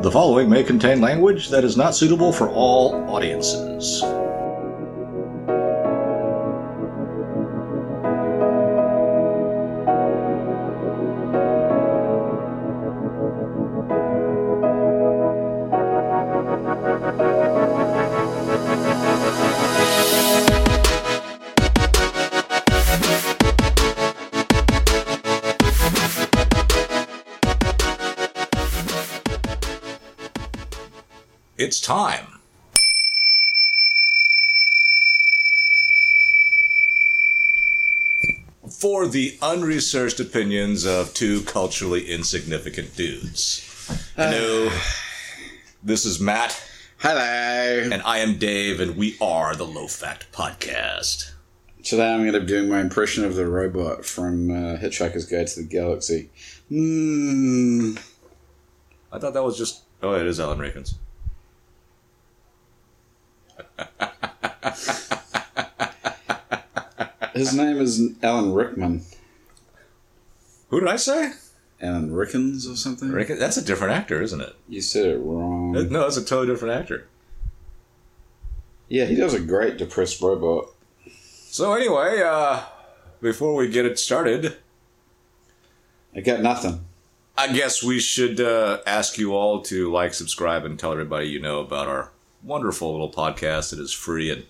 The following may contain language that is not suitable for all audiences. Time. For the unresearched opinions of two culturally insignificant dudes. Hello. this is Matt, Hello. and I am Dave, and we are the Low Fact Podcast. Today I'm going to be doing my impression of the robot from uh, Hitchhiker's Guide to the Galaxy. Mm. I thought that was just. Oh, it is Alan Rickens. His name is Alan Rickman. Who did I say? Alan Rickens or something? Rickens? That's a different actor, isn't it? You said it wrong. No, that's a totally different actor. Yeah, he does a great depressed robot. So anyway, uh, before we get it started, I got nothing. I guess we should uh, ask you all to like, subscribe, and tell everybody you know about our wonderful little podcast that is free and,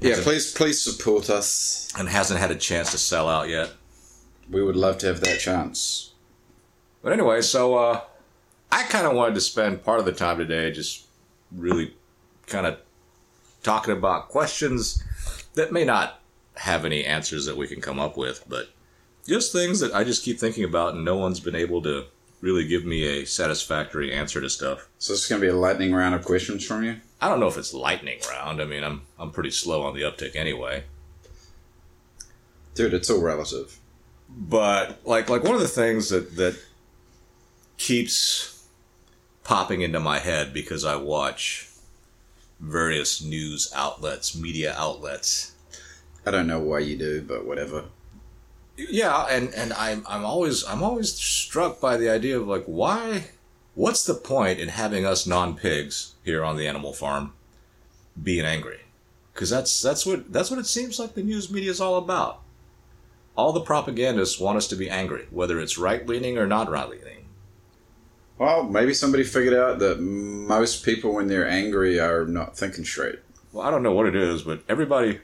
Yeah, please, please support us. and hasn't had a chance to sell out yet. We would love to have that chance. But anyway, so uh, I kind of wanted to spend part of the time today just really kind of talking about questions that may not have any answers that we can come up with, but just things that I just keep thinking about and no one's been able to really give me a satisfactory answer to stuff. So it's going to be a lightning round of questions from you. I don't know if it's lightning round. I mean, I'm I'm pretty slow on the uptick anyway. Dude, it's all relative. but like like one of the things that that keeps popping into my head because I watch various news outlets, media outlets. I don't know why you do, but whatever. Yeah, and and I'm I'm always I'm always struck by the idea of like why what's the point in having us non-pigs here on the animal farm being angry? Cuz that's that's what that's what it seems like the news media is all about. All the propagandists want us to be angry, whether it's right-leaning or not right-leaning. Well, maybe somebody figured out that most people, when they're angry, are not thinking straight. Well, I don't know what it is, but everybody,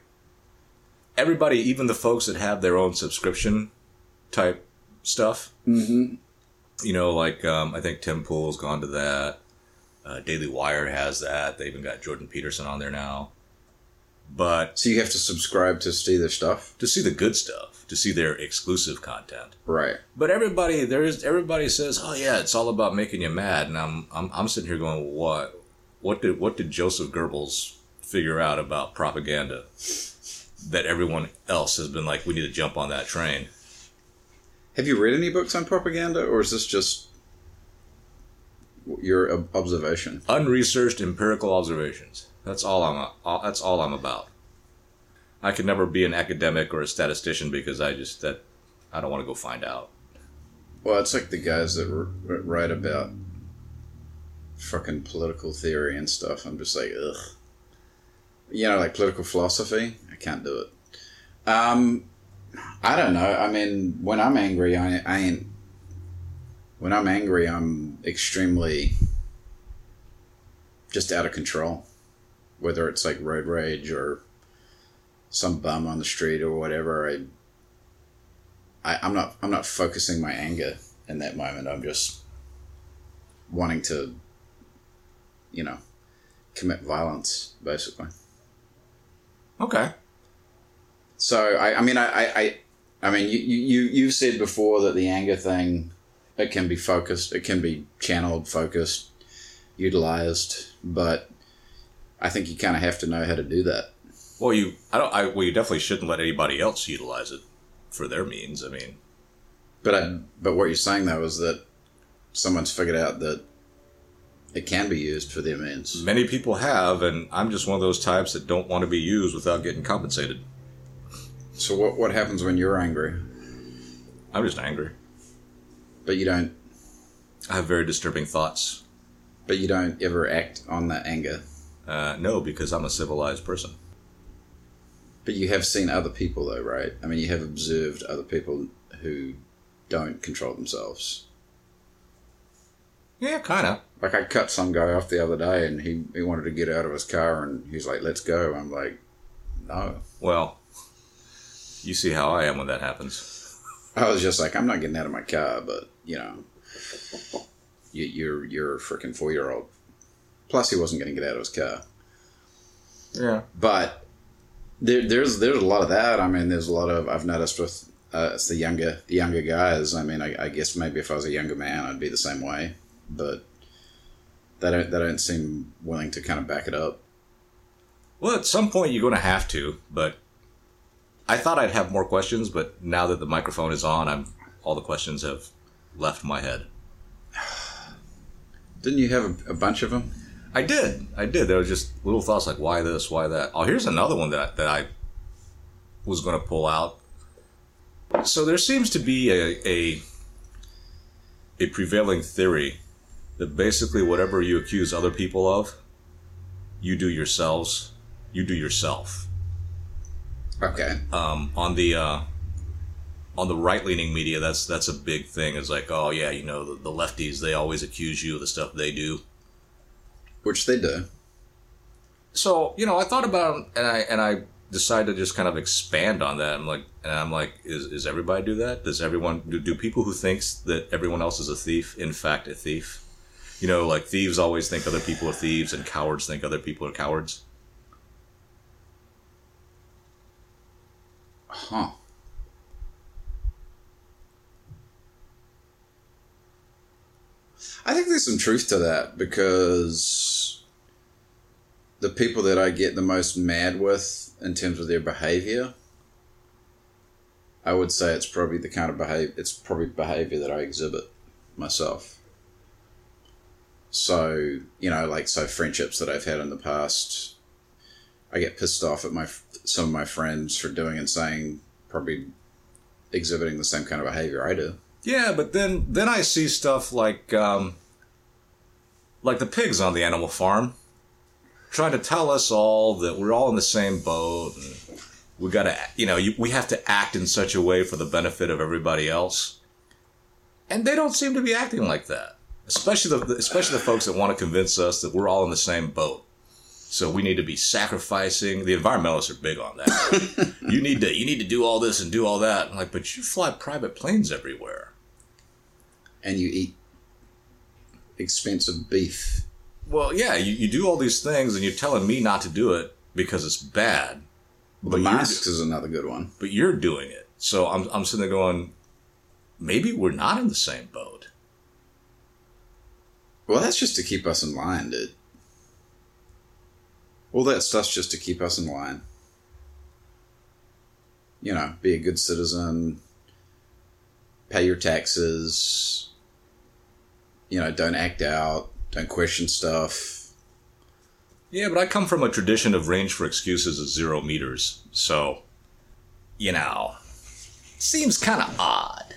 everybody, even the folks that have their own subscription type stuff, Mm-hmm. you know, like um, I think Tim Pool's gone to that. Uh, Daily Wire has that. They even got Jordan Peterson on there now. But So you have to subscribe to see their stuff, to see the good stuff, to see their exclusive content. right? But everybody, there is everybody says, "Oh yeah, it's all about making you mad," and I'm I'm, I'm sitting here going, "What? What did what did Joseph Goebbels figure out about propaganda that everyone else has been like, we need to jump on that train?" Have you read any books on propaganda, or is this just your observation? Unresearched empirical observations. That's all I'm. All, that's all I'm about. I could never be an academic or a statistician because I just that I don't want to go find out. Well, it's like the guys that write about fucking political theory and stuff. I'm just like, ugh. You know, like political philosophy. Can't do it. Um, I don't know. I mean, when I'm angry, I, I ain't. When I'm angry, I'm extremely just out of control. Whether it's like road rage or some bum on the street or whatever, I I, I'm not I'm not focusing my anger in that moment. I'm just wanting to, you know, commit violence, basically. Okay. So I, I mean I, I, I mean you, you you've said before that the anger thing it can be focused, it can be channeled, focused, utilized, but I think you kind of have to know how to do that. Well, you I don't. I well, you definitely shouldn't let anybody else utilize it for their means. I mean, But I, but what you're saying though is that someone's figured out that it can be used for their means. many people have, and I'm just one of those types that don't want to be used without getting compensated. So what what happens when you're angry, I'm just angry. but you don't I have very disturbing thoughts. But you don't ever act on that anger. Uh, no, because I'm a civilized person. But you have seen other people, though, right? I mean, you have observed other people who don't control themselves. Yeah, kind of. Like, I cut some guy off the other day and he, he wanted to get out of his car and he's like, let's go. I'm like, no. Well, you see how I am when that happens. I was just like, I'm not getting out of my car, but, you know, you, you're, you're a freaking four year old. Plus, he wasn't going to get out of his car. Yeah. But there, there's there's a lot of that. I mean, there's a lot of I've noticed with uh, it's the younger the younger guys. I mean, I, I guess maybe if I was a younger man, I'd be the same way. But they don't they don't seem willing to kind of back it up. Well, at some point you're going to have to, but I thought I'd have more questions, but now that the microphone is on, I'm all the questions have left my head. Didn't you have a, a bunch of them? I did. I did. There were just little thoughts like, why this, why that. Oh, here's another one that, that I was going to pull out. So there seems to be a, a, a prevailing theory that basically whatever you accuse other people of, you do yourselves, you do yourself. Okay. Um, on the uh, on the right leaning media, that's that's a big thing. It's like, oh yeah, you know, the, the lefties they always accuse you of the stuff they do. Which they do. so you know i thought about it and i and i decided to just kind of expand on that i'm like and i'm like is, is everybody do that does everyone do, do people who thinks that everyone else is a thief in fact a thief you know like thieves always think other people are thieves and cowards think other people are cowards Huh. I think there's some truth to that because the people that I get the most mad with in terms of their behavior, I would say it's probably the kind of behavior, it's probably behavior that I exhibit myself. So, you know, like, so friendships that I've had in the past, I get pissed off at my some of my friends for doing and saying probably exhibiting the same kind of behavior I do. yeah but then then i see stuff like um like the pigs on the animal farm trying to tell us all that we're all in the same boat and we gotta you know you, we have to act in such a way for the benefit of everybody else and they don't seem to be acting like that especially the especially the folks that want to convince us that we're all in the same boat so we need to be sacrificing the environmentalists are big on that you need to you need to do all this and do all that I'm like but you fly private planes everywhere And you eat expensive beef. well yeah you, you do all these things and you're telling me not to do it because it's bad The but masks is another good one. but you're doing it so I'm, I'm sitting there going maybe we're not in the same boat Well, that's just to keep us in line, dude. All that stuff's just to keep us in line. You know, be a good citizen, pay your taxes, you know, don't act out, don't question stuff. Yeah, but I come from a tradition of range for excuses of zero meters, so, you know, seems kind of odd.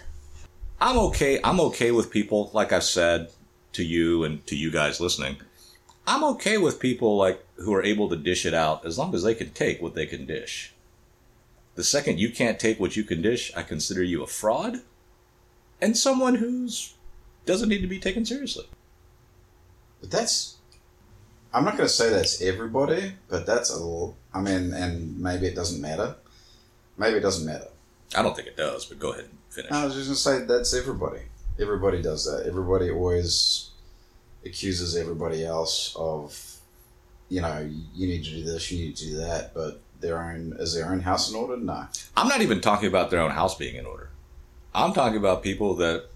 I'm okay. I'm okay with people, like I said to you and to you guys listening. I'm okay with people like who are able to dish it out as long as they can take what they can dish. The second you can't take what you can dish, I consider you a fraud and someone who's doesn't need to be taken seriously. But that's. I'm not going to say that's everybody, but that's a little. I mean, and maybe it doesn't matter. Maybe it doesn't matter. I don't think it does, but go ahead and finish. I was just going to say that's everybody. Everybody does that. Everybody always accuses everybody else of, you know, you need to do this, you need to do that, but their own is their own house in order? No. I'm not even talking about their own house being in order. I'm talking about people that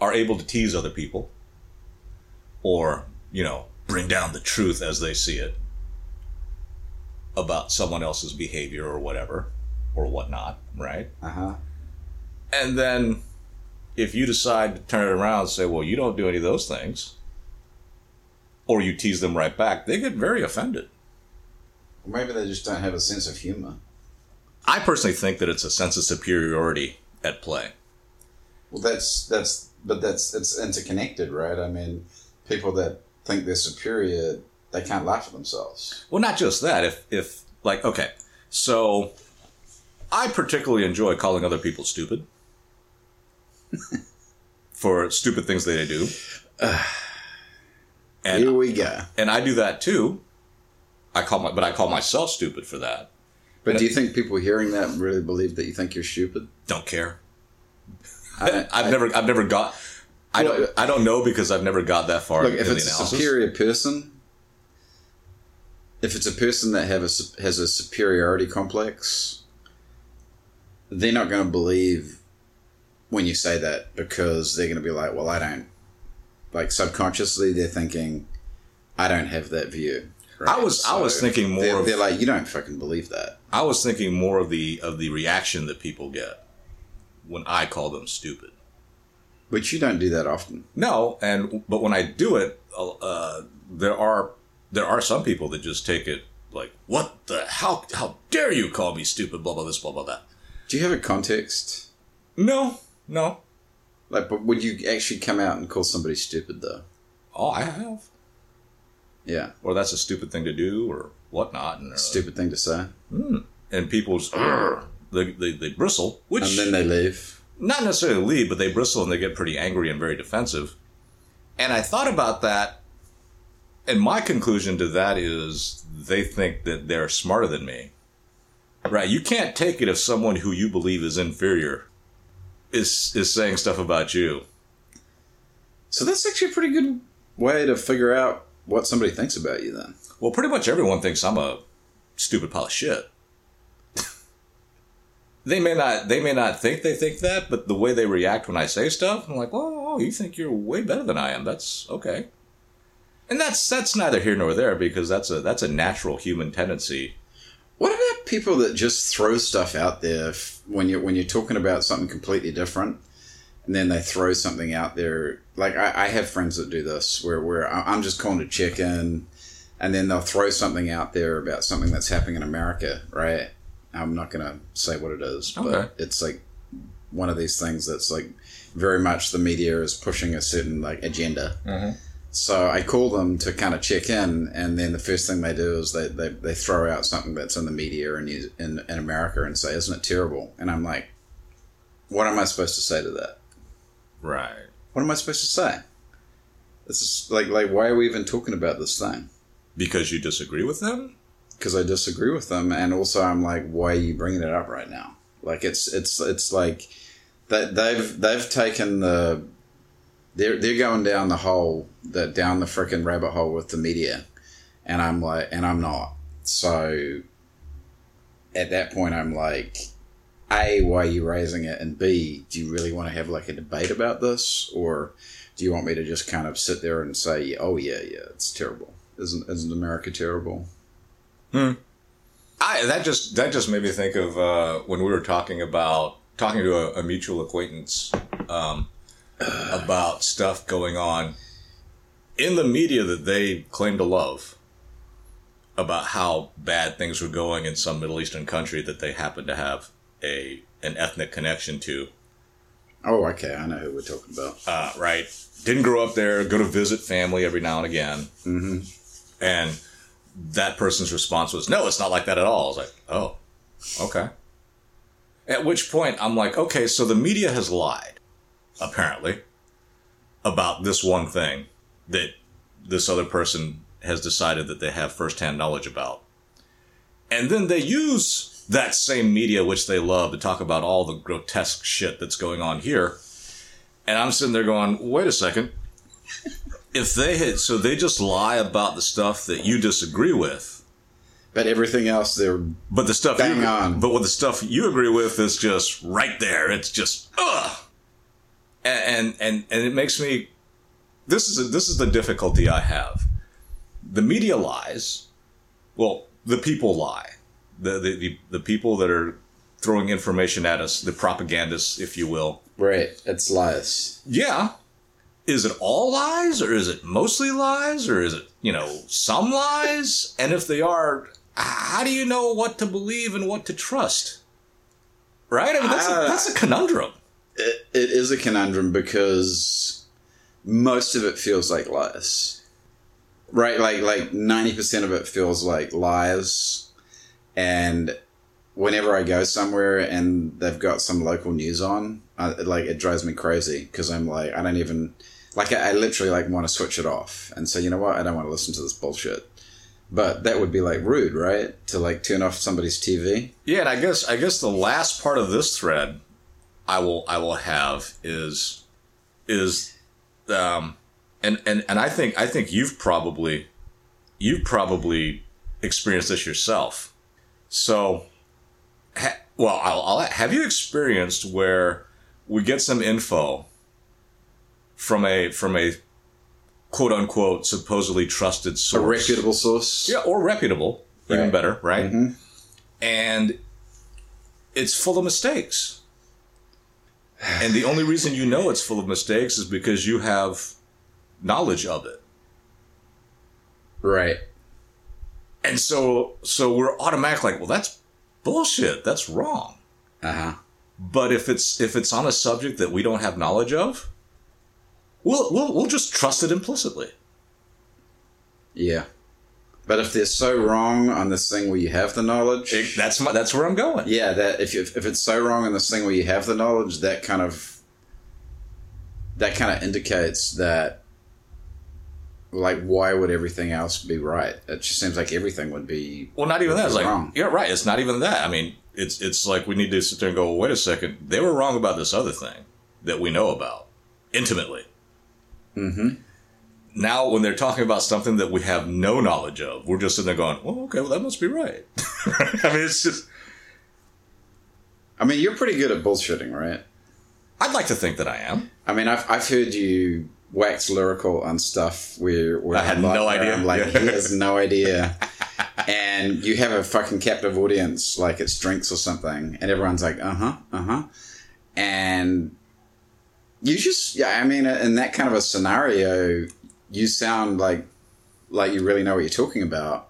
are able to tease other people or, you know, bring down the truth as they see it about someone else's behavior or whatever or whatnot, right? Uh huh. And then if you decide to turn it around and say, well, you don't do any of those things, or you tease them right back, they get very offended. Or maybe they just don't have a sense of humor. I personally think that it's a sense of superiority at play. Well, that's that's but that's it's interconnected, right? I mean, people that think they're superior, they can't laugh at themselves. Well, not just that. If if like okay, so I particularly enjoy calling other people stupid for stupid things that they do, Here and we go. and I do that too. I call my, but I call myself stupid for that. But do you think people hearing that really believe that you think you're stupid? Don't care. I, I've never I've never got. I don't I don't know because I've never got that far Look, if it's a superior person, if it's a person that have a has a superiority complex, they're not going to believe when you say that because they're going to be like, "Well, I don't." Like subconsciously, they're thinking, "I don't have that view." I was- I was thinking more They're, of- they're like, "You don't fucking believe that." I was thinking more of the of the reaction that people get when I call them stupid. But you don't do that often. No, and but when I do it, uh, there are there are some people that just take it like, "What the how how dare you call me stupid?" Blah blah this, blah blah that. Do you have a context? No, no. Like, but would you actually come out and call somebody stupid though? Oh, I have, Yeah, or that's a stupid thing to do, or whatnot, and uh, stupid thing to say. and people's they, they they bristle, which And then they leave. not necessarily leave, but they bristle and they get pretty angry and very defensive. And I thought about that, and my conclusion to that is they think that they're smarter than me. Right? You can't take it if someone who you believe is inferior is is saying stuff about you. So that's actually a pretty good way to figure out what somebody thinks about you. Then Well, pretty much everyone thinks I'm a stupid pile of shit. they may not they may not think they think that, but the way they react when I say stuff, I'm like, "Oh, oh, you think you're way better than I am. That's okay." And that's that's neither here nor there because that's a that's a natural human tendency. what about people that just throw stuff out there f- when you're when you're talking about something completely different, and then they throw something out there? Like I, I have friends that do this where where I'm just calling to check in, and then they'll throw something out there about something that's happening in America, right? I'm not gonna say what it is, but Okay. it's like one of these things that's like very much the media is pushing a certain like agenda. Mm-hmm. So I call them to kind of check in, and then the first thing they do is they, they, they throw out something that's in the media in, in in America and say, "Isn't it terrible?" And I'm like, "What am I supposed to say to that? Right. What am I supposed to say?" This is like like why are we even talking about this thing? Because you disagree with them? Because I disagree with them, and also I'm like, why are you bringing it up right now? Like it's it's it's like that they've they've taken the they're they're going down the hole the down the freaking rabbit hole with the media, and I'm like, and I'm not. So at that point, I'm like, a, why are you raising it, and b, do you really want to have like a debate about this, or do you want me to just kind of sit there and say, oh yeah, yeah, it's terrible. Isn't isn't America terrible? Hmm. I that just that just made me think of uh, when we were talking about talking to a, a mutual acquaintance um, about stuff going on in the media that they claim to love about how bad things were going in some Middle Eastern country that they happen to have a an ethnic connection to. Oh, okay, I know who we're talking about. Uh, right? Didn't grow up there. Go to visit family every now and again. hmm And that person's response was, no, it's not like that at all. I was like, oh, okay. At which point I'm like, okay, so the media has lied, apparently, about this one thing that this other person has decided that they have firsthand knowledge about. And then they use that same media, which they love, to talk about all the grotesque shit that's going on here. And I'm sitting there going, wait a second if they had so they just lie about the stuff that you disagree with But everything else, they're but the stuff Bang you, on. but with the stuff you agree with is just right there it's just ugh and and and, it makes me this is a, this is the difficulty i have the media lies well the people lie the the, the, the people that are throwing information at us the propagandists if you will right. It's lies. yeah. Is it all lies or is it mostly lies or is it, you know, some lies? And if they are, how do you know what to believe and what to trust? Right? I mean, that's, a, Uh, that's a conundrum. It, it is a conundrum because most of it feels like lies. Right, like like ninety percent of it feels like lies, and whenever I go somewhere and they've got some local news on, I, like it drives me crazy because I'm like I don't even like I, I literally like want to switch it off and say you know what I don't want to listen to this bullshit. But that would be like rude, right? To like turn off somebody's TV. Yeah, and I guess I guess the last part of this thread I will I will have is is um and and and I think I think you've probably you've probably experienced this yourself. So ha, well, I'll, I'll have you experienced where we get some info from a from a quote unquote supposedly trusted source, A reputable source. yeah, or reputable, even better, right? Mhm. And it's full of mistakes. And the only reason you know it's full of mistakes is because you have knowledge of it. Right. And so so we're automatically like, well that's bullshit. That's wrong. Uh huh. But if it's if it's on a subject that we don't have knowledge of, we'll we'll, we'll just trust it implicitly. Yeah. But if they're so wrong on this thing where you have the knowledge, It- that's my, that's where I'm going. yeah, that if you, if it's so wrong on this thing where you have the knowledge, that kind of that kind of indicates that like why would everything else be right? It just seems like everything would be Well, not even that. It's like Wrong. yeah, right. It's not even that. I mean, it's it's like we need to sit there and go, well, wait a second. They were wrong about this other thing that we know about intimately. Mhm. Now, when they're talking about something that we have no knowledge of, we're just sitting there going, "Well, okay, well, that must be right." I mean, it's just. I mean, you're pretty good at bullshitting, right? I'd like to think that I am. I mean, I've I've heard you wax lyrical on stuff where, where I had like, no idea. I'm like, Yeah. he has no idea. and you have a fucking captive audience, like it's drinks or something, and everyone's like, uh huh, uh huh. And you just, yeah, I mean, in that kind of a scenario, you sound like like you really know what you're talking about.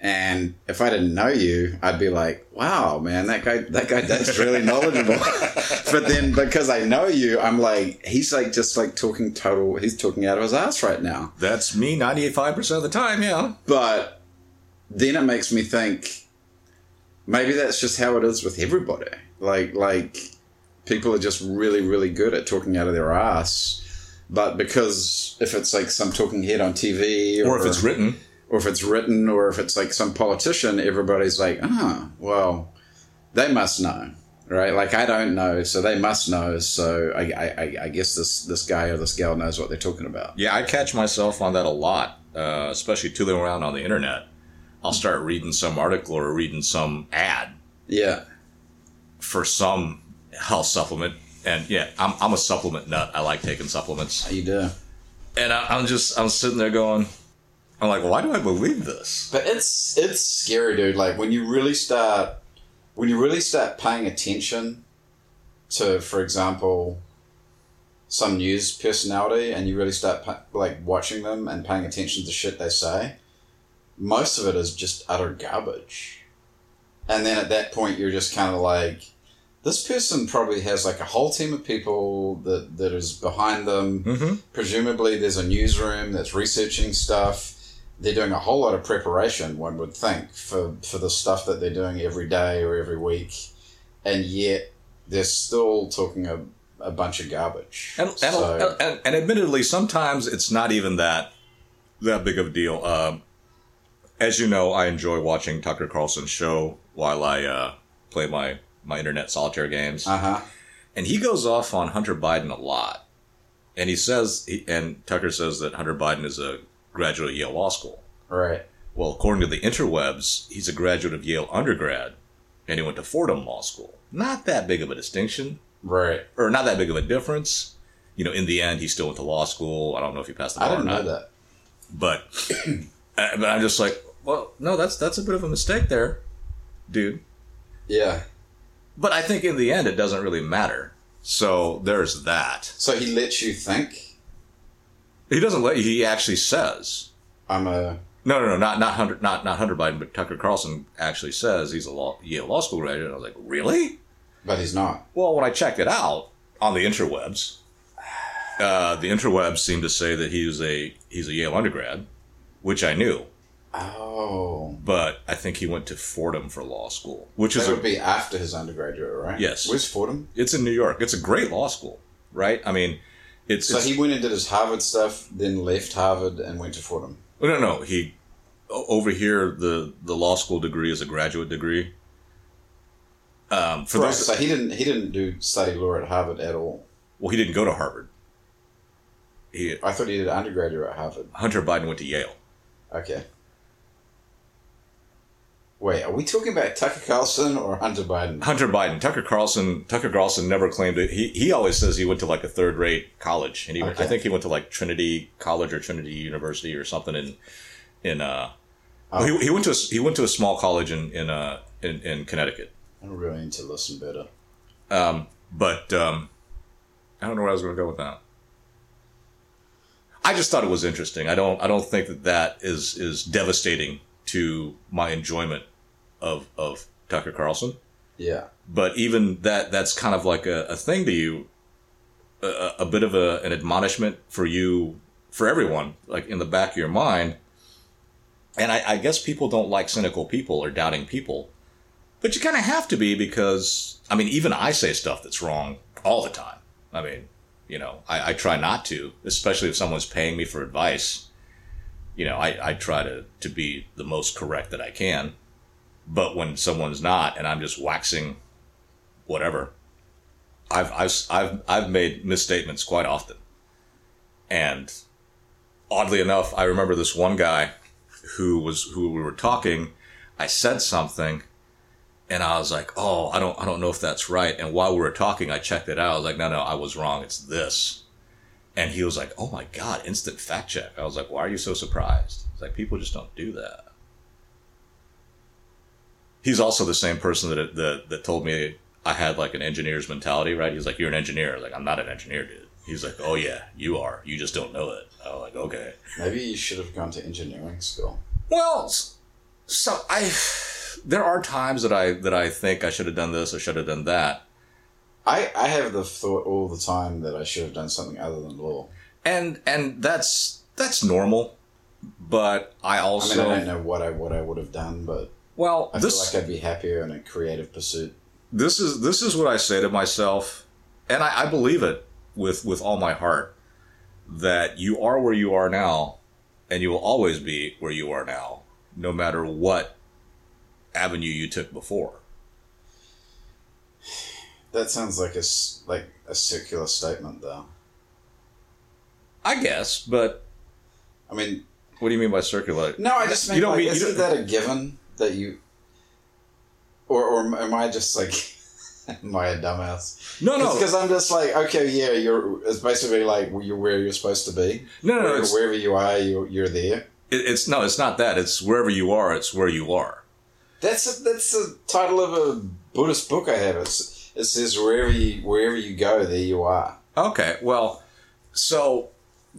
And if I didn't know you, I'd be like, "Wow, man, that guy, that guy, that's really knowledgeable." but then because I know you, I'm like, he's like just like talking total. He's talking out of his ass right now. That's me ninety five percent of the time. Yeah. But then it makes me think maybe that's just how it is with everybody. Like like people are just really really good at talking out of their ass. But because if it's like some talking head on TV, Or if it's written, or if it's written, or if it's like some politician, everybody's like, ah, well, they must know, right? Like I don't know, so they must know. So I, I, I- I guess this this guy or this gal knows what they're talking about. Yeah, I catch myself on that a lot, uh, especially tooling around on the internet. I'll start reading some article or reading some ad Yeah, for some health supplement. And yeah, I'm, I'm a supplement nut. I like taking supplements. you do. And I, I'm just, I'm sitting there going, I'm like, why do I believe this? But it's it's scary, dude. Like when you really start when you really start paying attention to, for example, some news personality, and you really start like watching them and paying attention to shit they say. Most of it is just utter garbage, and then at that point, you're just kind of like, this person probably has like a whole team of people that that is behind them Mm-hmm. presumably there's a newsroom that's researching stuff they're doing a whole lot of preparation one would think for for the stuff that they're doing every day or every week and yet they're still talking a, a bunch of garbage And, and, So- and, and admittedly, sometimes it's not even that that big of a deal. Um, as you know, I enjoy watching Tucker Carlson's show while I uh, play my, my internet solitaire games. uh-huh And he goes off on Hunter Biden a lot. And he says, he, and Tucker says that Hunter Biden is a graduate of Yale Law School. right Well, according to the interwebs, he's a graduate of Yale undergrad and he went to Fordham Law School. Not that big of a distinction, right or not that big of a difference. You know, in the end, he still went to law school. I don't know if he passed the i bar didn't or know not. that But, uh, but I'm just like, well, no, that's that's a bit of a mistake there, dude. yeah But I think in the end, it doesn't really matter. So there's that. so he lets you think He doesn't let you. He actually says, i'm a no, no, no, not not Hunter, not not Hunter Biden, but Tucker Carlson actually says he's a law, Yale Law School graduate. And I was like, really? but he's not Well, when I checked it out, on the interwebs. Uh, the interwebs seem to say that he's a he's a Yale undergrad, which I knew, Oh. but I think he went to Fordham for law school, which That is a, would be after his undergraduate, right? Yes. Where's Fordham? it's in New York. It's a great law school, right? I mean, it's, So it's he went and did his Harvard stuff, then left Harvard and went to Fordham. oh, no no he over here the the law school degree is a graduate degree. Um, for Right. those, So he didn't he didn't do study law at Harvard at all. well, he didn't go to Harvard. He I thought he did undergraduate at Harvard. Hunter Biden went to Yale. Okay. Wait, are we talking about Tucker Carlson or Hunter Biden? Hunter Biden, Tucker Carlson. Tucker Carlson never claimed it. He he always says he went to like a third rate college, and he went, I think he went to like Trinity College or Trinity University or something in in uh. Oh. He, he went to a, he went to a small college in in uh in, in Connecticut. I'm really need to listen better. Um, but um, I don't know where I was going to go with that. I just thought it was interesting. I don't I don't think that that is is devastating to my enjoyment of of Tucker Carlson. Yeah. but even that that's kind of like a, a thing to you a, a bit of a, an admonishment for you for everyone like in the back of your mind and I, I guess people don't like cynical people or doubting people but you kind of have to be because i mean even i say stuff that's wrong all the time i mean you know i, I try not to especially if someone's paying me for advice you know i, I try to, to be the most correct that i can. But when someone's not and i'm just waxing whatever i've i've i've, I've made misstatements quite often. And oddly enough i remember this one guy who was who we were talking. I said something and i was like oh i don't i don't know if that's right. And while we were talking i checked it out. I was like no no i was wrong. It's this and he was like oh my god instant fact check i was like why are you so surprised it's like people just don't do that he's also the same person that that that told me I had like an engineer's mentality, right? He's like, "You're an engineer." Like, I'm not an engineer, dude. He's like, "Oh yeah, you are. You just don't know it." I was like, "Okay." Maybe you should have gone to engineering school. Well, so I there are times that I that I think I should have done this or should have done that, I, I have the thought all the time that I should have done something other than law. and and that's that's normal. But I I mean, also I don't know what I what I would have done, but well I this feel like I'd be happier in a creative pursuit. this is this is what I say to myself, and I, I believe it with with all my heart that you are where you are now, and you will always be where you are now, no matter what avenue you took before. That sounds like a like a circular statement, though. I guess, but I mean, what do you mean by circular? no, I just mean You don't like, mean- isn't don't- that a given that you, or or am I just like, am I a dumbass? No, no, Because I'm just like, okay, yeah, you're. It's basically like you're where you're supposed to be. no, no. no Wherever, wherever you are, you're, you're there. it, it's no, it's not that. It's wherever you are. It's where you are. That's a, that's the title of a Buddhist book I have. It's, it says wherever you wherever you go, there you are. Okay, well, so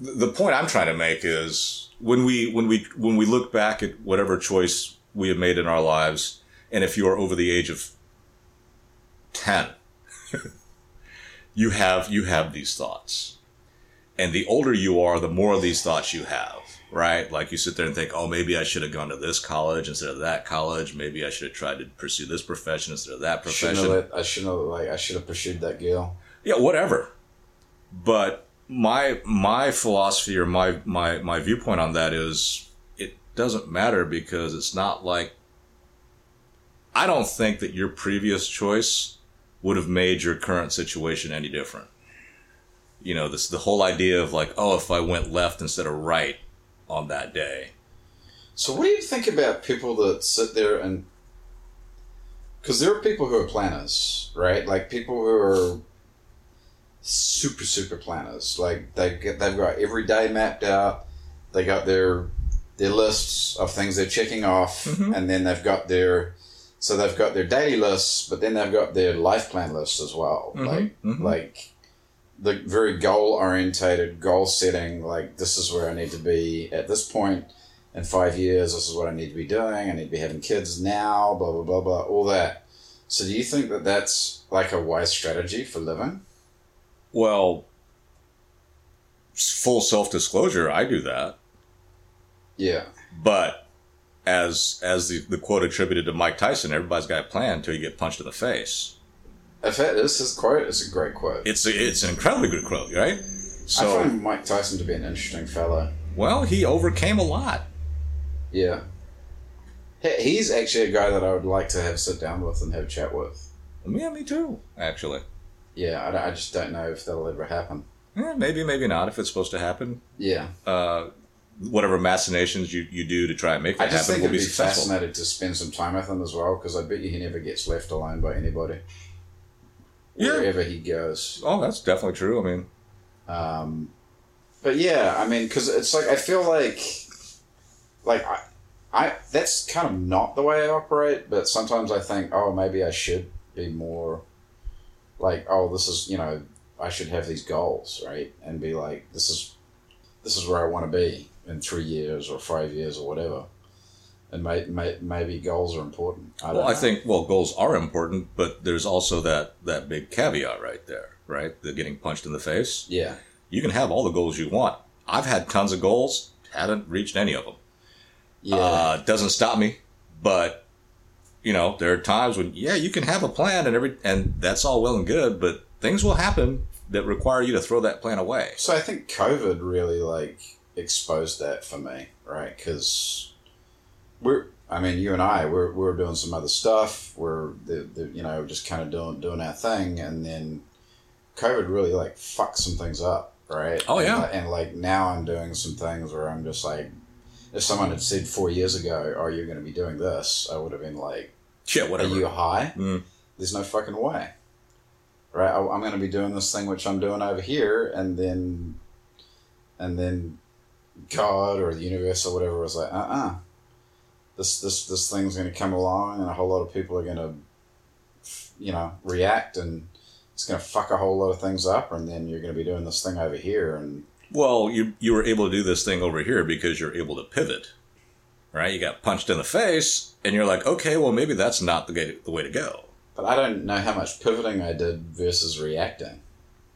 th- the point I'm trying to make is when we when we when we look back at whatever choice we have made in our lives, and if you are over the age of ten, you have you have these thoughts, and the older you are, the more of these thoughts you have. Right, like you sit there and think, "Oh, maybe I should have gone to this college instead of that college. Maybe I should have tried to pursue this profession instead of that Shouldn't profession." let, I shouldn't have like I should have pursued that girl. yeah whatever but my my philosophy or my my my viewpoint on that is it doesn't matter because it's not like i don't think that your previous choice would have made your current situation any different you know this the whole idea of like oh if i went left instead of right on that day So what do you think about people that sit there and because there are people who are planners, right? Like people who are super super planners. Like they get they've got every day mapped out. They got their their lists of things they're checking off, Mhm. and then they've got their so they've got their daily lists, but then they've got their life plan lists as well. Mhm, Like mhm. like the very goal orientated, goal setting. Like this is where I need to be at this point in five years. This is what I need to be doing. I need to be having kids now. Blah blah blah blah. All that. So do you think that that's like a wise strategy for living? Well, full self disclosure, I do that. Yeah. But as as the, the quote attributed to Mike Tyson, everybody's got a plan until you get punched in the face. In fact, this is quote is a great quote. It's a, it's an incredibly good quote, right? So, I find Mike Tyson to be an interesting fellow. well, he overcame a lot. Yeah. He's actually a guy that I would like to have sit down with and have a chat with. Yeah, me too. Actually, Yeah, I, I just don't know if that'll ever happen. yeah, maybe maybe not if it's supposed to happen. Yeah. Uh, whatever machinations you, you do to try and make it happen, I just happen think will it'd be be successful. fascinating to spend some time with him as well, because I bet you he never gets left alone by anybody. Yeah. Wherever he goes. Oh, that's definitely true. I mean, Um, but yeah, I mean, because it's like I feel like, like I, I that's kind of not the way I operate. But sometimes I think, oh, maybe I should be more, like, oh, this is you know, I should have these goals, right, and be like, this is, this is where I want to be in three years or five years or whatever. And may, may, maybe goals are important. I well, I think well, goals are important, but there's also that that big caveat right there, right? The getting punched in the face. yeah, You can have all the goals you want. I've had tons of goals, haven't reached any of them. yeah, Uh, doesn't stop me, but you know there are times when yeah, you can have a plan and every and that's all well and good, but things will happen that require you to throw that plan away. So I think COVID really like exposed that for me, right? Because we're, I mean, you and I, we're, we're doing some other stuff. We're, the, the, you know, just kind of doing doing our thing, and then COVID really like fucked some things up, right? Oh, yeah. and, and like now I'm doing some things where I'm just like, if someone had said four years ago, "Oh, you're going to be doing this," I would have been like, Yeah, whatever "Are you high?" Mm. There's no fucking way. Right? I, I'm going to be doing this thing which I'm doing over here, and then, and then, God or the universe or whatever was like, uh, uh This this this thing's going to come along, and a whole lot of people are going to, you know, react, and it's going to fuck a whole lot of things up, and then you're going to be doing this thing over here, and Well, you you were able to do this thing over here because you're able to pivot, right? You got punched in the face, and you're like, okay, well maybe that's not the way the way to go. but I don't know how much pivoting I did versus reacting.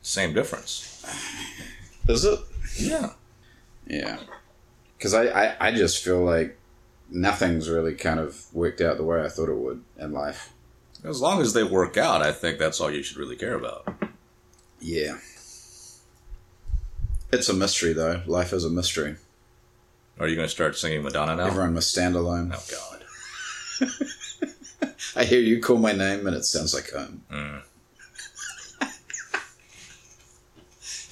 Same difference. Is it? Yeah. Yeah. Because I, I, I just feel like nothing's really kind of worked out the way I thought it would in life. As long as they work out, I think that's all you should really care about. Yeah. It's a mystery, though. Life is a mystery. Are you going to start singing Madonna now? Everyone must stand alone. Oh God. I hear you call my name and it sounds like home. Mm.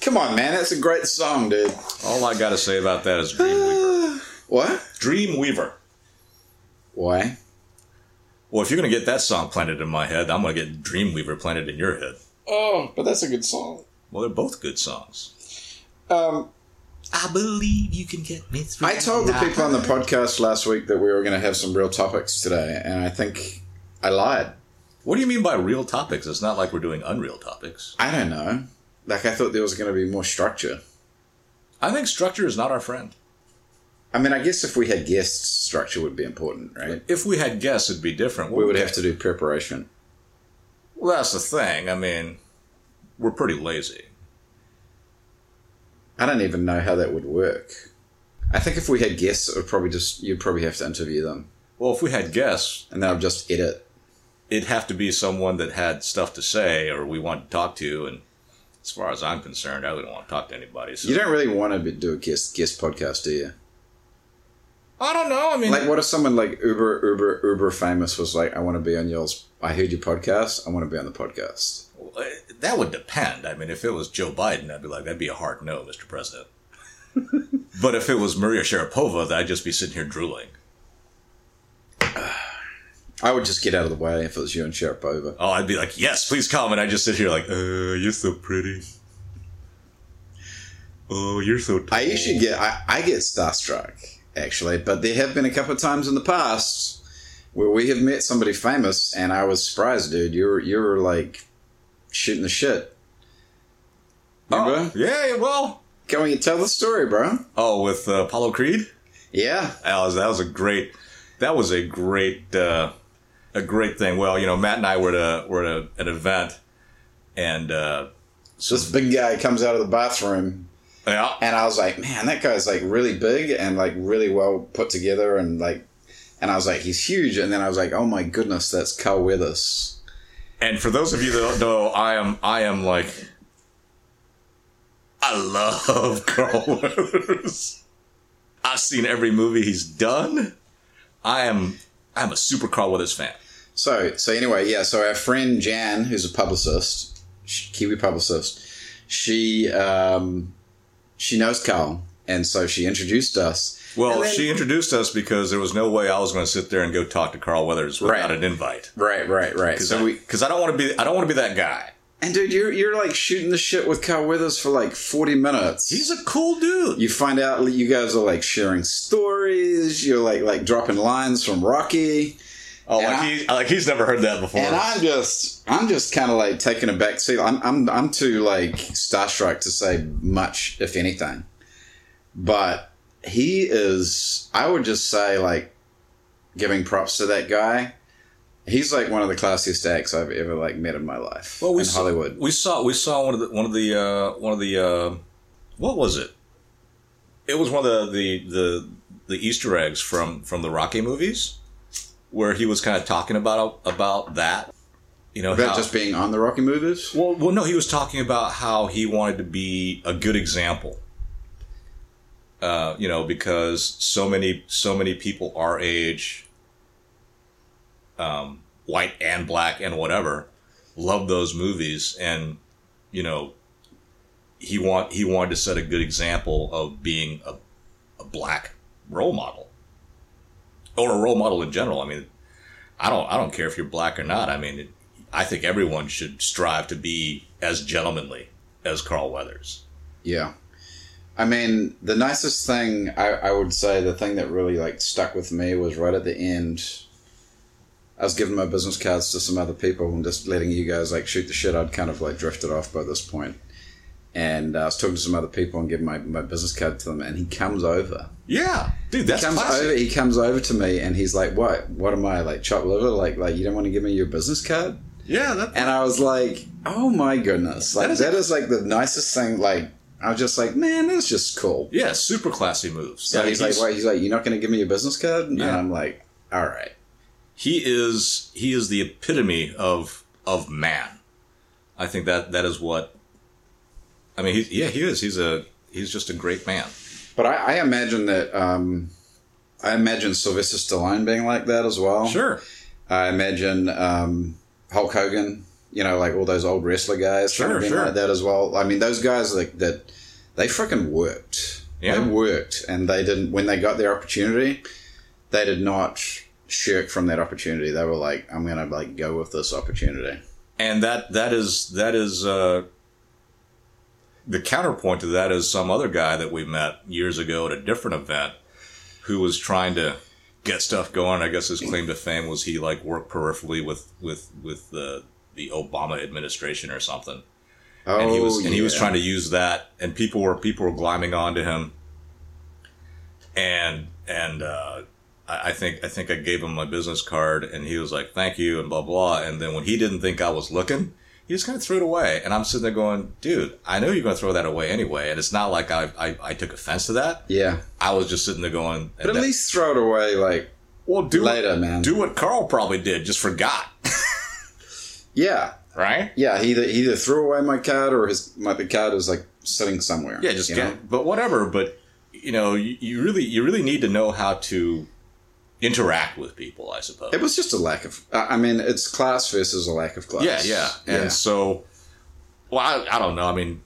Come on, man. That's a great song, dude. All I got to say about that is Dreamweaver. What? Dreamweaver. Why? Well, if you're going to get that song planted in my head, I'm going to get Dreamweaver planted in your head. Oh, but that's a good song. Well, they're both good songs. Um, I believe you can get me through. I told the people on the podcast last week that we were going to have some real topics today, and I think I lied. What do you mean by real topics? It's not like we're doing unreal topics. I don't know. Like, I thought there was going to be more structure. I think structure is not our friend. I mean, I guess if we had guests, structure would be important, right? If we had guests, it'd be different. We would have to do preparation. Well, that's the thing. I mean, we're pretty lazy. I don't even know how that would work. I think if we had guests, it would probably just you'd probably have to interview them, Well, if we had guests, and then I'd just edit. it'd have to be someone that had stuff to say or we wanted to talk to. And as far as I'm concerned, I don't want to talk to anybody. So You don't really want to do a guest guest podcast, do you? I don't know. I mean, Like, what if someone like Uber Uber Uber famous was like, "I want to be on yours. I heard your podcast. I want to be on the podcast." that would depend. I mean, if it was Joe Biden, I'd be like, that'd be a hard no, Mr. President. but if it was Maria Sharapova, then I'd just be sitting here drooling. I would just get out of the way if it was you and Sharapova. Oh, I'd be like, yes, please come. And I just sit here like, uh, you're so pretty. Oh, you're so tall. I usually get I, I get starstruck actually, but there have been a couple of times in the past where we have met somebody famous, and I was surprised, dude. You're you were like shooting the shit. Remember? Oh, yeah, well. Can we tell the story, bro? Oh, with uh, Apollo Creed? Yeah. That was, that was a great, that was a great, uh, a great thing. Well, you know, Matt and I were at, a, were at a, an event and, uh, this big guy comes out of the bathroom, Yeah. and I was like, man, that guy's like really big and like really well put together, and like, and I was like, he's huge, and then I was like, oh my goodness, that's Carl Weathers. And for those of you that don't know, I am I am like I love Carl Weathers. I've seen every movie he's done. I am I'm a super Carl Weathers fan. So, so anyway, yeah. So our friend Jan, who's a publicist, Kiwi publicist, she um, she knows Carl, and so she introduced us. Well, then- she introduced us because there was no way I was going to sit there and go talk to Carl Weathers without Right. an invite. Right, right, right. Because So I, we I don't want to be I don't want to be that guy. and dude, you're you're like shooting the shit with Carl Weathers for like forty minutes. He's a cool dude. you find out you guys are like sharing stories. You're like like dropping lines from Rocky. Oh, and like I- he like he's never heard that before. And I'm just, I'm just kind of like taking a back seat. I'm, I'm, I'm too like starstruck to say much, if anything. But he is, I would just say, like, giving props to that guy. He's like one of the classiest acts I've ever like met in my life well, we in saw, Hollywood. We saw we saw one of the one of the uh, one of the uh, what was it? It was one of the, the the the Easter eggs from from the Rocky movies, where he was kind of talking about about that. You know, About how- just being on the Rocky movies. well, well, no, he was talking about how he wanted to be a good example. Uh, you know, because so many so many people our age, um, white and black and whatever, love those movies, and you know, he want he wanted to set a good example of being a, a black role model, or a role model in general. I mean, I don't I don't care if you're black or not. I mean, I think everyone should strive to be as gentlemanly as Carl Weathers. Yeah. I mean, the nicest thing I, I would say, the thing that really like stuck with me was right at the end. I was giving my business cards to some other people and just letting you guys like shoot the shit. I'd kind of like drifted off by this point. And uh, I was talking to some other people and giving my, my business card to them, and he comes over. Yeah, dude, that's He comes classic. over. He comes over to me, and he's like, "What? What am I like? Chopped liver? Like, like you don't want to give me your business card?" Yeah, that, And I was like, "Oh my goodness! Like That is- that is like the nicest thing. Like I was just like, man, that's just cool." yeah, super classy moves. So Yeah, he's, like, "Wait." He's like, "You're not going to give me your business card?" And Yeah. I'm like, "All right." he is he is the epitome of of man. I think that that is what. I mean, he, yeah, he is. He's a he's just a great man. But I, I imagine that. Um, I imagine Sylvester Stallone being like that as well. Sure. I imagine um, Hulk Hogan. You know, like all those old wrestler guys, Sure, kind of being sure. like that as well. I mean, those guys like that. They freaking worked. Yeah. They worked, and they didn't. When they got their opportunity, they did not shirk from that opportunity. They were like, "I'm gonna like go with this opportunity." and that that is that is uh, the counterpoint to that is some other guy that we met years ago at a different event who was trying to get stuff going. I guess his claim to fame was he like worked peripherally with with with the the Obama administration or something, Oh, and he was and he was trying to use that, and people were people were climbing onto him, and and uh, I I think I think I gave him my business card, and he was like, "Thank you," and blah blah. And then when he didn't think I was looking, he just kind of threw it away. And I'm sitting there going, "Dude, I know you're going to throw that away anyway." And it's not like I I, I took offense to that. Yeah, I was just sitting there going, but at that- least throw it away. Like, well, do later, man. do what Carl probably did, just forgot, yeah, right? yeah. He either, he either threw away my cat or his my the card was like sitting somewhere. Yeah, just you get, know? but whatever. But you know, you, you really you really need to know how to interact with people. I suppose. It was just a lack of. I mean, it's class versus a lack of class. Yeah, yeah. And so, well, I, I don't know. I mean,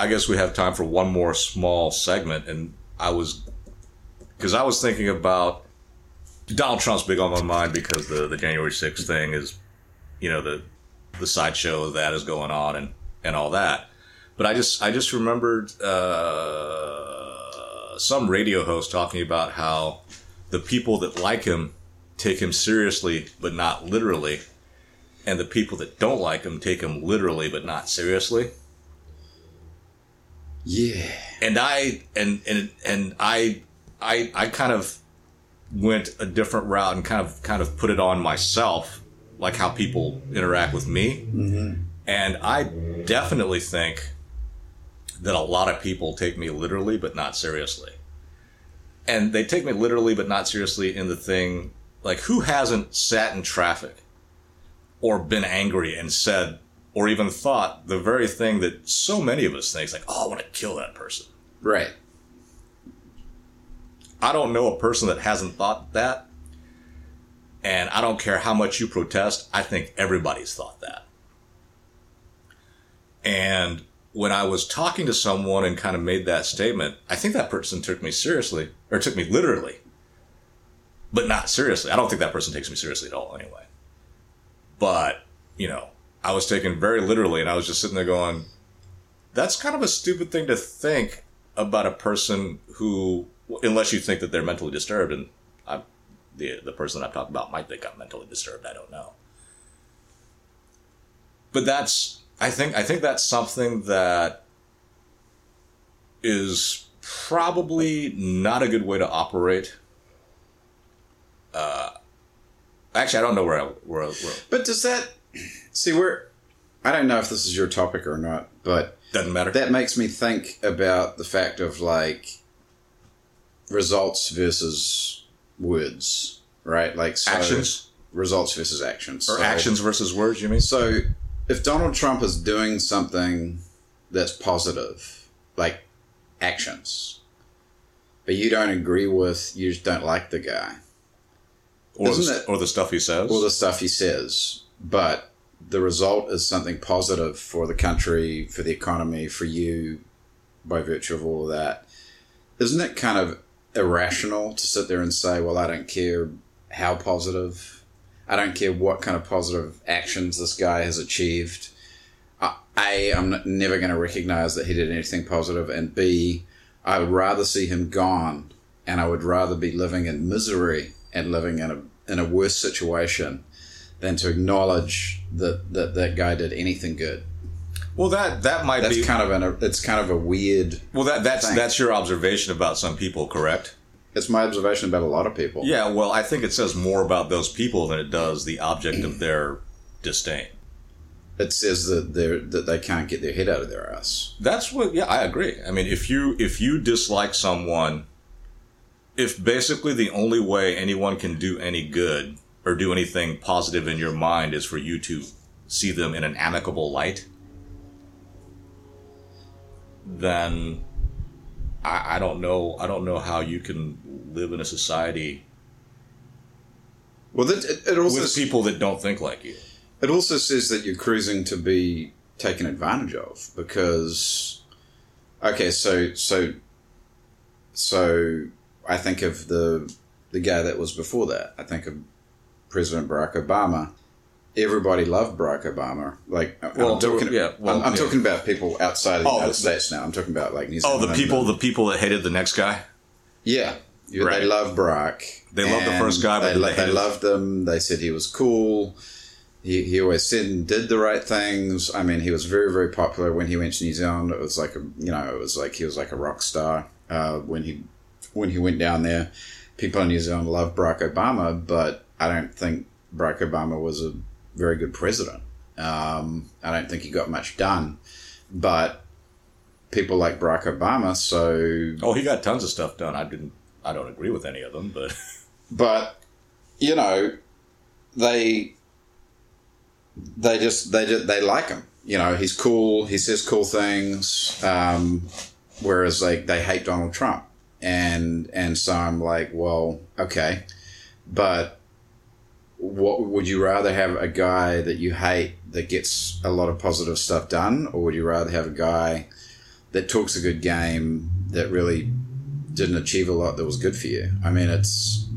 I guess we have time for one more small segment. And I was, because I was thinking about Donald Trump's big on my mind because the, the January 6th thing is, you know, the, the sideshow of that is going on and, and all that. But I just, I just remembered, uh, some radio host talking about how the people that like him take him seriously, but not literally and the people that don't like him take him literally but not seriously yeah. and i and and and i i i kind of went a different route and kind of kind of put it on myself like how people interact with me and And I definitely think that a lot of people take me literally, but not seriously. And they take me literally, but not seriously in the thing like, who hasn't sat in traffic or been angry and said, or even thought the very thing that so many of us think, is like, oh, I want to kill that person. Right. I don't know a person that hasn't thought that. And I don't care how much you protest, I think everybody's thought that. And when I was talking to someone and kind of made that statement, I think that person took me seriously, or took me literally, but not seriously. I don't think that person takes me seriously at all anyway. But, you know, I was taken very literally and I was just sitting there going, that's kind of a stupid thing to think about a person who, unless you think that they're mentally disturbed, and I'm, the the person I'm talking about might think I'm mentally disturbed. I don't know. But that's I think I think that's something that is probably not a good way to operate. Uh, actually, I don't know where I where, where But does that see we're I don't know if this is your topic or not, but doesn't matter. that makes me think about the fact of like results versus words, right? Like so Actions results versus actions, or So- actions versus words. You mean? So if Donald Trump is doing something that's positive, like actions, but you don't agree with, you just don't like the guy, Or the, it- or the stuff he says. all the stuff he says, but the result is something positive for the country, for the economy, for you, by virtue of all of that. Isn't it kind of irrational to sit there and say, well, I don't care how positive, I don't care what kind of positive actions this guy has achieved. I- A, I'm not, never going to recognize that he did anything positive, and B, I would rather see him gone, and I would rather be living in misery and living in a in a worse situation than to acknowledge that that, that guy did anything good. well, that that might That's be kind of an it's kind of a weird. well. That that's thing. that's your observation about some people, correct? It's my observation about a lot of people. Yeah, well, I think it says more about those people than it does the object of their disdain. It says that they that they can't get their head out of their ass. That's what yeah, I agree. I mean, if you if you dislike someone if basically the only way anyone can do any good or do anything positive in your mind is for you to see them in an amicable light, then I, I don't know I don't know how you can live in a society Well, that, it, it also with people that don't think like you. It also says that you're cruising to be taken advantage of because, okay, so so so I think of the the guy that was before that. I think of President Barack Obama. Everybody loved Barack Obama. Like, Well, I'm talking, yeah, well, I'm, I'm yeah. talking about people outside of the Oh, United States now. I'm talking about like New Zealand. Oh, the people the people that hated the next guy. yeah, Right. they love Barack. They loved the first guy, but they, they they loved him. They said he was cool. He, he always said and did the right things. I mean, he was very very popular when he went to New Zealand. It was like a you know it was like he was like a rock star uh, when he when he went down there. People in New Zealand loved Barack Obama, but I don't think Barack Obama was a very good president. Um, I don't think he got much done, but people like Barack Obama, so Oh, he got tons of stuff done. I didn't. I don't agree with any of them, but but you know they they just they just, they like him you know he's cool he says cool things um, whereas like they hate donald trump and and so i'm like well okay but what would you rather have a guy that you hate that gets a lot of positive stuff done or would you rather have a guy that talks a good game that really didn't achieve a lot that was good for you i mean it's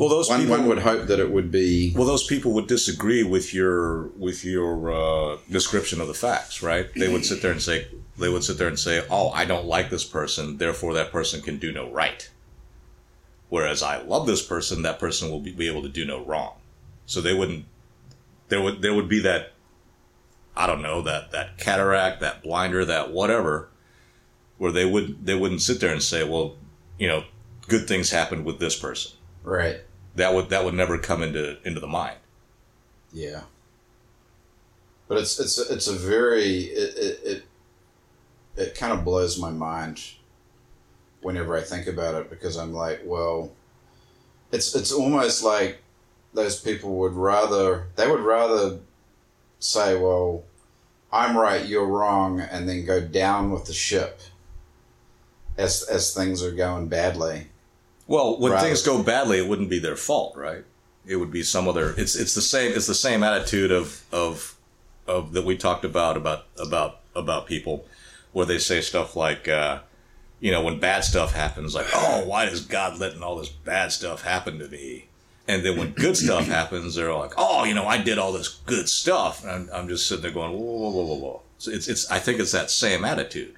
well, those one, people. one would hope that it would be well, those people would disagree with your with your uh, description of the facts, right? They would sit there and say they would sit there and say, "Oh, I don't like this person, therefore that person can do no right." Whereas I love this person, that person will be, be able to do no wrong. So they wouldn't. There would there would be that. I don't know that that cataract, that blinder, that whatever, where they would they wouldn't sit there and say, "Well, you know, good things happened with this person." right That would that would never come into into the mind. yeah But it's it's it's a very it it it, it kind of blows my mind whenever I think about it because I'm like, well, it's it's almost like those people would rather they would rather say, well, I'm right, you're wrong, and then go down with the ship as as things are going badly. Well, when Rather- things go badly, it wouldn't be their fault, right? It would be some other. It's it's the same. It's the same attitude of of of that we talked about about about about people, where they say stuff like, uh, you know, when bad stuff happens, like, oh, why is God letting all this bad stuff happen to me? And then when good stuff happens, they're like, oh, you know, I did all this good stuff. And I'm, I'm just sitting there going, whoa, whoa, whoa, whoa, whoa. So it's it's. I think it's that same attitude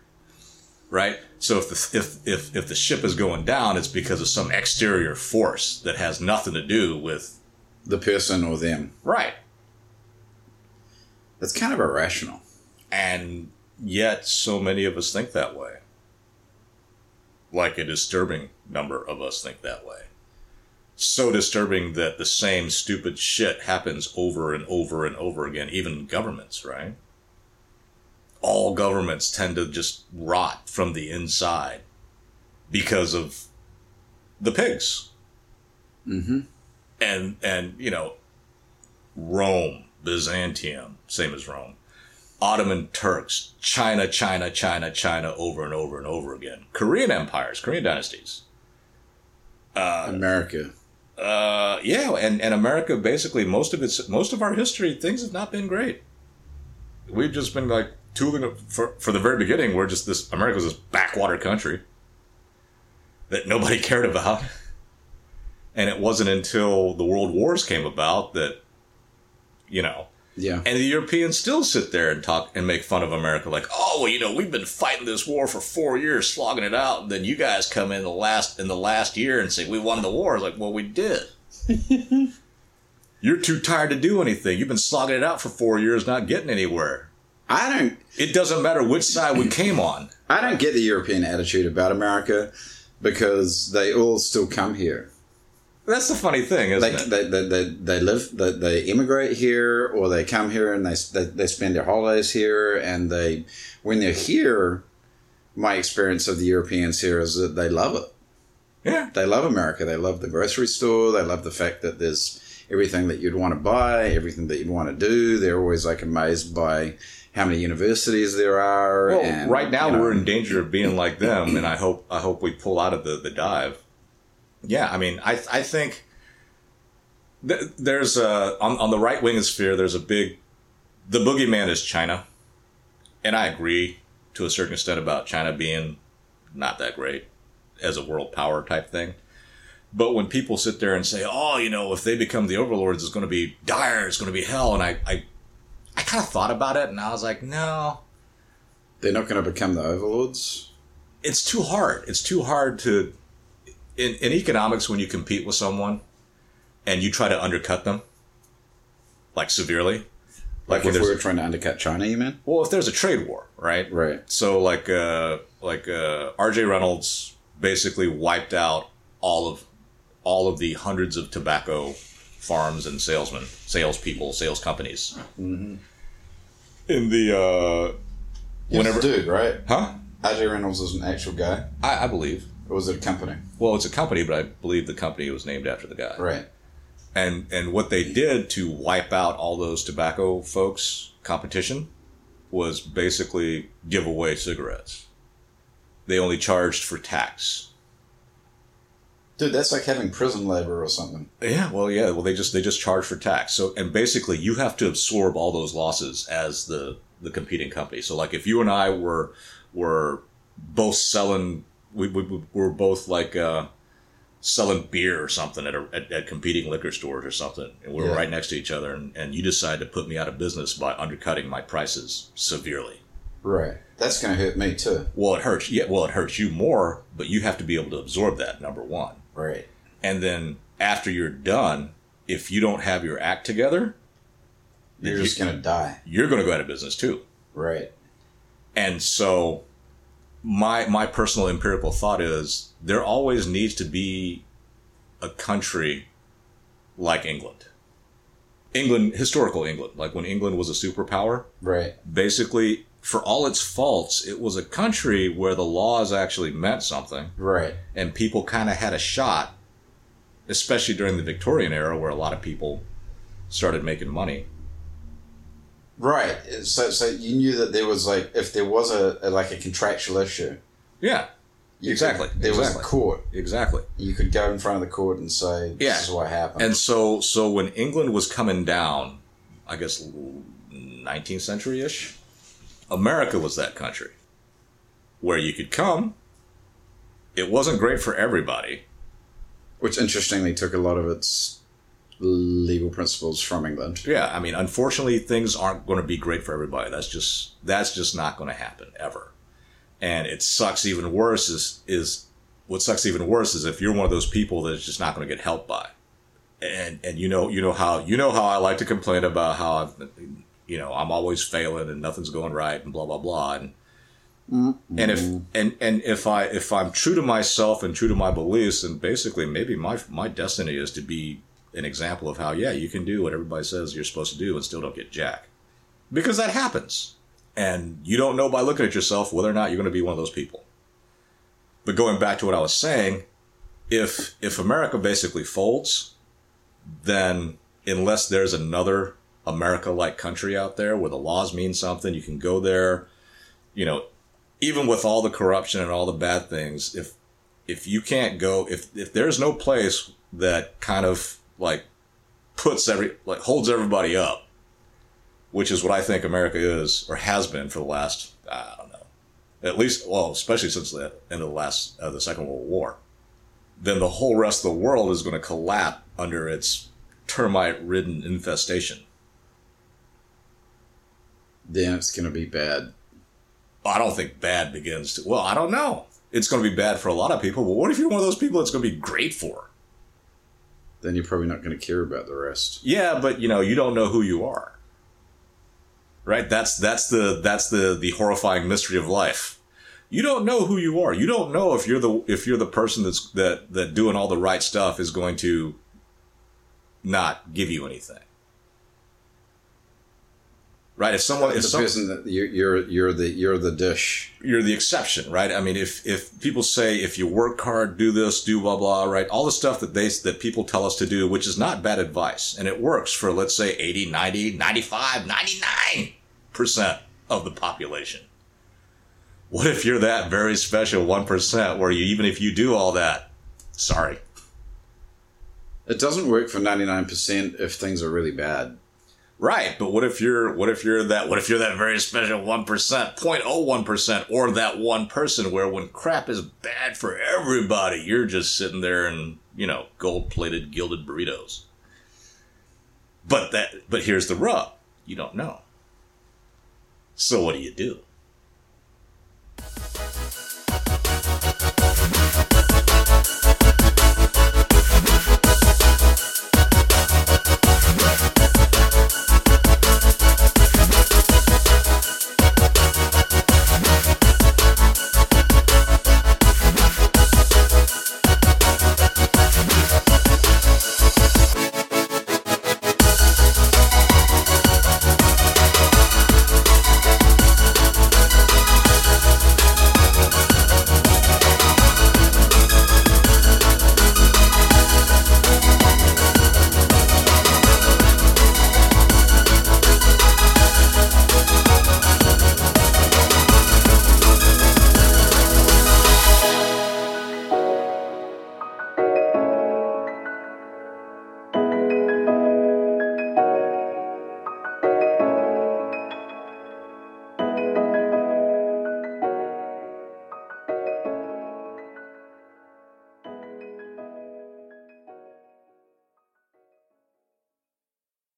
right? So if the if if if the ship is going down, it's because of some exterior force that has nothing to do with The person or them. right. That's kind of irrational. And yet, so many of us think that way. Like a disturbing number of us think that way. So disturbing that the same stupid shit happens over and over and over again, even governments, right? All governments tend to just rot from the inside because of the pigs. Mm-hmm. and and you know Rome, Byzantium, same as Rome, Ottoman Turks, China, China, China, China, over and over and over again. Korean empires, Korean dynasties. America. Uh, yeah, and and America basically most of its most of our history things have not been great. We've just been like tooling for for the very beginning. We're just this America's this backwater country that nobody cared about, and it wasn't until the world wars came about that you know Yeah. and the Europeans still sit there and talk and make fun of America, like, oh, well, you know, we've been fighting this war for four years, slogging it out. And then you guys come in the last in the last year and say we won the war. Like, well, we did. You're too tired to do anything. You've been slogging it out for four years, not getting anywhere. I don't It doesn't matter which side we came on. I don't get the European attitude about America because they all still come here. That's the funny thing, isn't They, it? they, they, they, they live, they, they immigrate here or they come here and they, they, they spend their holidays here. And they, when they're here, my experience of the Europeans here is that they love it. yeah. They love America. They love the grocery store. They love the fact that there's everything that you'd want to buy, everything that you'd want to do. They're always like amazed by how many universities there are. Well, and, right now you know, we're in danger of being like them, and I hope I hope we pull out of the, the dive. Yeah, I mean, I I think th- there's a on on the right wing of sphere. There's a big the boogeyman is China, and I agree to a certain extent about China being not that great as a world power type thing. But when people sit there and say, "Oh, you know, if they become the overlords, it's going to be dire. It's going to be hell," and I I I kind of thought about it, and I was like, no they're not going to become the overlords. it's too hard. It's too hard to in, in economics when you compete with someone and you try to undercut them like severely. Like, when if we there's were trying to undercut China, you mean? well, if there's a trade war, right? Right. So like uh like uh RJ Reynolds basically wiped out all of all of the hundreds of tobacco farms and salesmen, salespeople, sales companies. Mm-hmm. In the uh whenever dude, right? Huh? RJ Reynolds is an actual guy, I, I believe. Or was it a company? Well, it's a company, but I believe the company was named after the guy. Right. and and what they did to wipe out all those tobacco folks competition was basically give away cigarettes they only charged for tax Dude, that's like having prison labor or something. yeah well yeah well they just they just charge for tax so and basically you have to absorb all those losses as the the competing company so like if you and i were were both selling we, we, we were both like uh selling beer or something at, a, at, at competing liquor stores or something and we were Yeah. right next to each other and, and you decide to put me out of business by undercutting my prices severely Right. That's going to hurt me too. well it hurts yeah well it hurts you more but you have to be able to absorb that number one Right. and then after you're done if you don't have your act together You're you- just going to die. you're going to go out of business too Right. and so my my personal empirical thought is there always needs to be a country like England England, historical England, like when England was a superpower, Right. basically, for all its faults, it was a country where the laws actually meant something Right. and people kind of had a shot, especially during the Victorian era where a lot of people started making money. Right. So, so you knew that there was like, if there was a, a like a contractual issue, Yeah, Exactly, could- there was a court. exactly. You could go in front of the court and say, "This Yeah. is what happened." And so, so when England was coming down, I guess 19th century ish, America was that country where you could come. It wasn't great for everybody. Which interestingly took a lot of its legal principles from England. Yeah, I mean, unfortunately, things aren't going to be great for everybody. That's just that's just not going to happen ever. And it sucks even worse is is what sucks even worse is if you're one of those people that's just not going to get helped by. And and you know you know how you know how I like to complain about how I've, you know I'm always failing and nothing's going right and blah blah blah and and if mm-hmm. and and if I if I'm true to myself and true to my beliefs, then basically maybe my my destiny is to be an example of how yeah you can do what everybody says you're supposed to do and still don't get jack, because that happens, and you don't know by looking at yourself whether or not you're going to be one of those people. But going back to what I was saying, if if America basically folds, then unless there's another America-like country out there where the laws mean something, you can go there, you know, even with all the corruption and all the bad things, if if you can't go, if if there's no place that kind of like puts every like holds everybody up, which is what I think America is or has been for the last I don't know, at least well, especially since the end of the last uh, the Second World War, then the whole rest of the world is going to collapse under its termite-ridden infestation. Then it's going to be bad. I don't think bad begins to. Well, I don't know. It's going to be bad for a lot of people, but what if you're one of those people it's going to be great for? Then you're probably not going to care about the rest. Yeah, but you know, you don't know who you are. Right? That's that's the that's the the horrifying mystery of life. You don't know who you are. You don't know if you're the if you're the person that's that that doing all the right stuff is going to not give you anything. Right? If someone if some, that you're, you're you're the you're the dish. you're the exception, right? I mean, if if people say if you work hard, do this, do blah blah, right? All the stuff that they that people tell us to do, which is not bad advice, and it works for let's say 80, 90, 95, 99% of the population. What if you're that very special 1% where you even if you do all that, sorry. It doesn't work for ninety nine percent if things are really bad. Right, but what if you're what if you're that what if you're that very special 1%, 0.01% or that one person where when crap is bad for everybody, you're just sitting there and, you know, gold-plated gilded burritos. But that but here's the rub. You don't know. So what do you do?